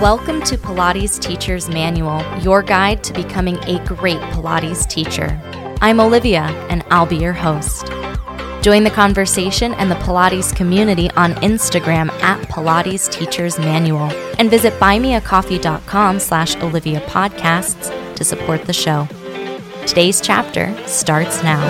Welcome to Pilates Teacher's Manual, your guide to becoming a great Pilates teacher. I'm Olivia, and I'll be your host. Join the conversation and the Pilates community on Instagram at Pilates Teacher's Manual and visit buymeacoffee.com slash Olivia Podcasts to support the show. Today's chapter starts now.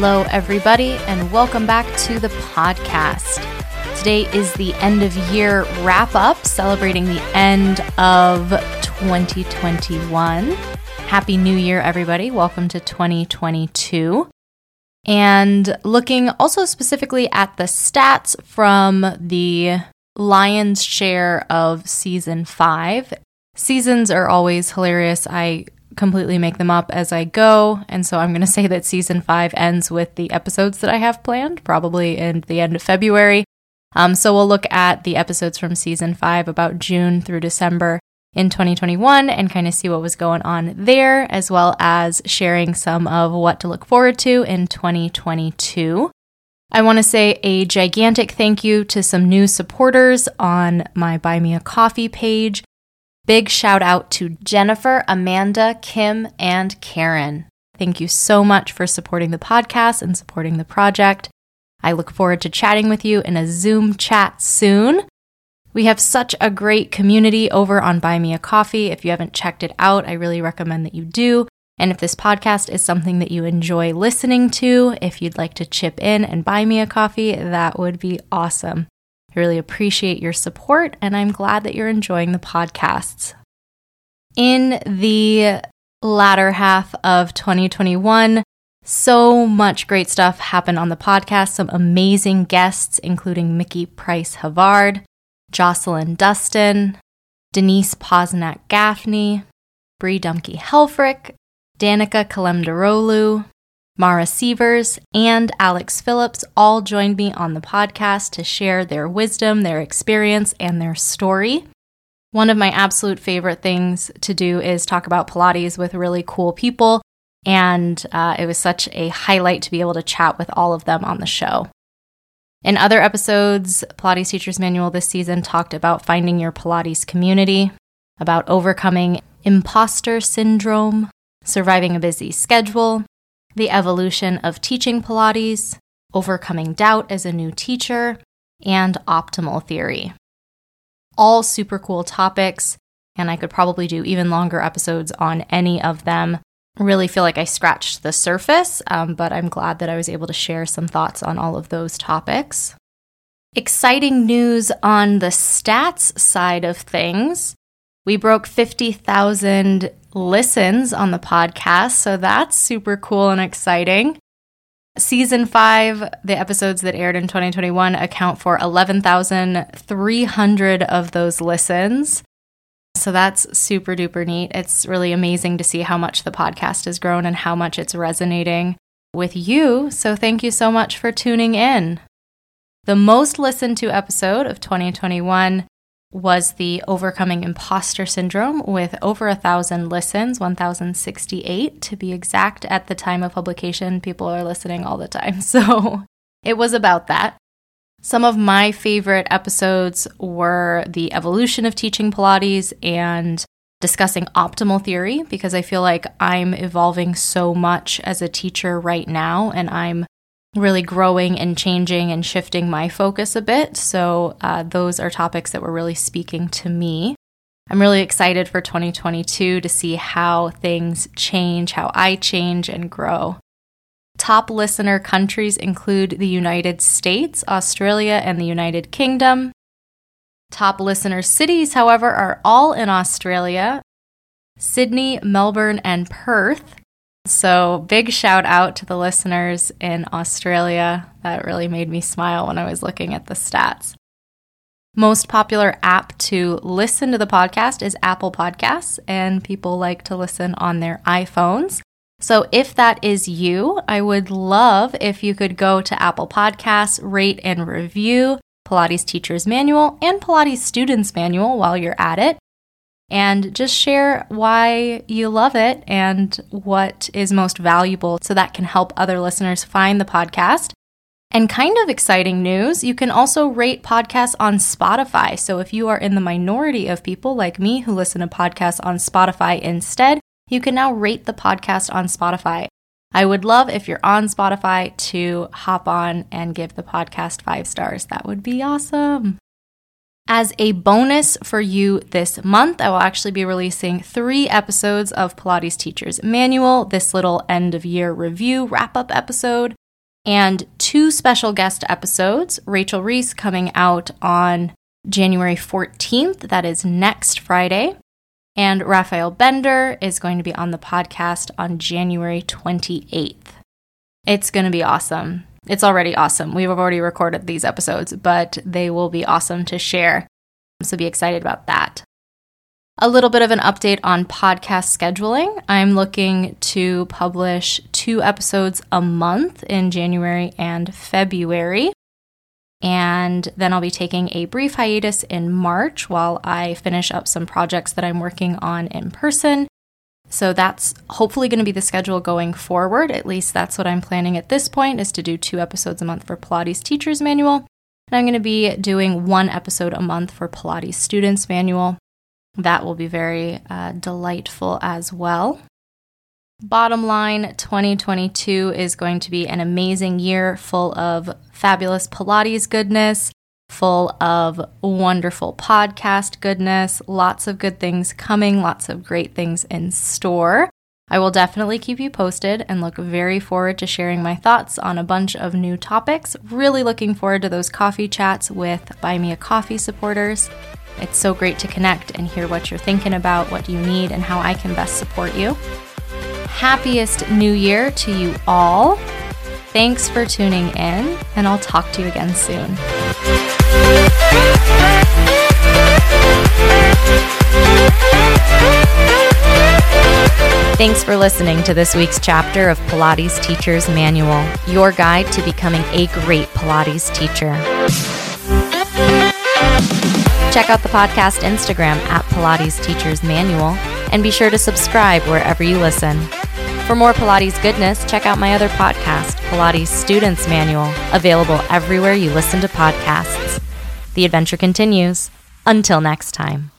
Hello, everybody, and welcome back to the podcast. Today is the end of year wrap up, celebrating the end of 2021. Happy New Year, everybody. Welcome to 2022. And looking also specifically at the stats from the lion's share of season five. Seasons are always hilarious. I completely make them up as I go. And so I'm going to say that season five ends with the episodes that I have planned, probably in the end of February. Um, so we'll look at the episodes from season five about June through December in 2021 and kind of see what was going on there, as well as sharing some of what to look forward to in 2022. I want to say a gigantic thank you to some new supporters on my Buy Me a Coffee page. Big shout out to Jennifer, Amanda, Kim, and Karen. Thank you so much for supporting the podcast and supporting the project. I look forward to chatting with you in a Zoom chat soon. We have such a great community over on Buy Me a Coffee. If you haven't checked it out, I really recommend that you do. And if this podcast is something that you enjoy listening to, if you'd like to chip in and buy me a coffee, that would be awesome. Really appreciate your support, and I'm glad that you're enjoying the podcasts. In the latter half of 2021, so much great stuff happened on the podcast. Some amazing guests, including Mickey Price Havard, Jocelyn Dustin, Denise Posnack Gaffney, Brie Dumke Helfrich, Danica Kalemdarolu, Mara Sievers, and Alex Phillips all joined me on the podcast to share their wisdom, their experience, and their story. One of my absolute favorite things to do is talk about Pilates with really cool people, and uh, it was such a highlight to be able to chat with all of them on the show. In other episodes, Pilates Teacher's Manual this season talked about finding your Pilates community, about overcoming imposter syndrome, surviving a busy schedule, the evolution of teaching Pilates, overcoming doubt as a new teacher, and optimal theory. All super cool topics, and I could probably do even longer episodes on any of them. Really feel like I scratched the surface, um, but I'm glad that I was able to share some thoughts on all of those topics. Exciting news on the stats side of things. We broke 50,000 listens on the podcast, so that's super cool and exciting. Season five, the episodes that aired in 2021 account for 11,300 of those listens. So that's super duper neat. It's really amazing to see how much the podcast has grown and how much it's resonating with you. So thank you so much for tuning in. The most listened to episode of 2021 was the Overcoming Imposter Syndrome with over a thousand listens, 1,068 to be exact. At the time of publication, people are listening all the time. So it was about that. Some of my favorite episodes were the evolution of teaching Pilates and discussing optimal theory because I feel like I'm evolving so much as a teacher right now and I'm really growing and changing and shifting my focus a bit. So, uh, those are topics that were really speaking to me. I'm really excited for 2022 to see how things change, how I change and grow. Top listener countries include the United States, Australia, and the United Kingdom. Top listener cities, however, are all in Australia Sydney, Melbourne, and Perth. So, big shout out to the listeners in Australia. That really made me smile when I was looking at the stats. Most popular app to listen to the podcast is Apple Podcasts, and people like to listen on their iPhones. So, if that is you, I would love if you could go to Apple Podcasts, rate and review. Pilates Teacher's Manual and Pilates Student's Manual while you're at it. And just share why you love it and what is most valuable so that can help other listeners find the podcast. And kind of exciting news, you can also rate podcasts on Spotify. So if you are in the minority of people like me who listen to podcasts on Spotify instead, you can now rate the podcast on Spotify. I would love if you're on Spotify to hop on and give the podcast five stars. That would be awesome. As a bonus for you this month, I will actually be releasing three episodes of Pilates Teacher's Manual, this little end of year review wrap up episode and two special guest episodes. Rachel Reese coming out on January 14th, that is next Friday. And Raphael Bender is going to be on the podcast on January 28th. It's going to be awesome. It's already awesome. We've already recorded these episodes, but they will be awesome to share. So be excited about that. A little bit of an update on podcast scheduling. I'm looking to publish two episodes a month in January and February. And then I'll be taking a brief hiatus in March while I finish up some projects that I'm working on in person. So that's hopefully going to be the schedule going forward. At least that's what I'm planning at this point is to do two episodes a month for Pilates Teacher's Manual. And I'm going to be doing one episode a month for Pilates Students Manual. That will be very uh, delightful as well. Bottom line 2022 is going to be an amazing year full of fabulous Pilates goodness, full of wonderful podcast goodness, lots of good things coming, lots of great things in store. I will definitely keep you posted and look very forward to sharing my thoughts on a bunch of new topics. Really looking forward to those coffee chats with Buy Me a Coffee supporters. It's so great to connect and hear what you're thinking about, what you need, and how I can best support you. Happiest New Year to you all. Thanks for tuning in, and I'll talk to you again soon. Thanks for listening to this week's chapter of Pilates Teacher's Manual, your guide to becoming a great Pilates teacher. Check out the podcast Instagram at Pilates Teachers Manual and be sure to subscribe wherever you listen. For more Pilates goodness, check out my other podcast, Pilates Students Manual, available everywhere you listen to podcasts. The adventure continues. Until next time.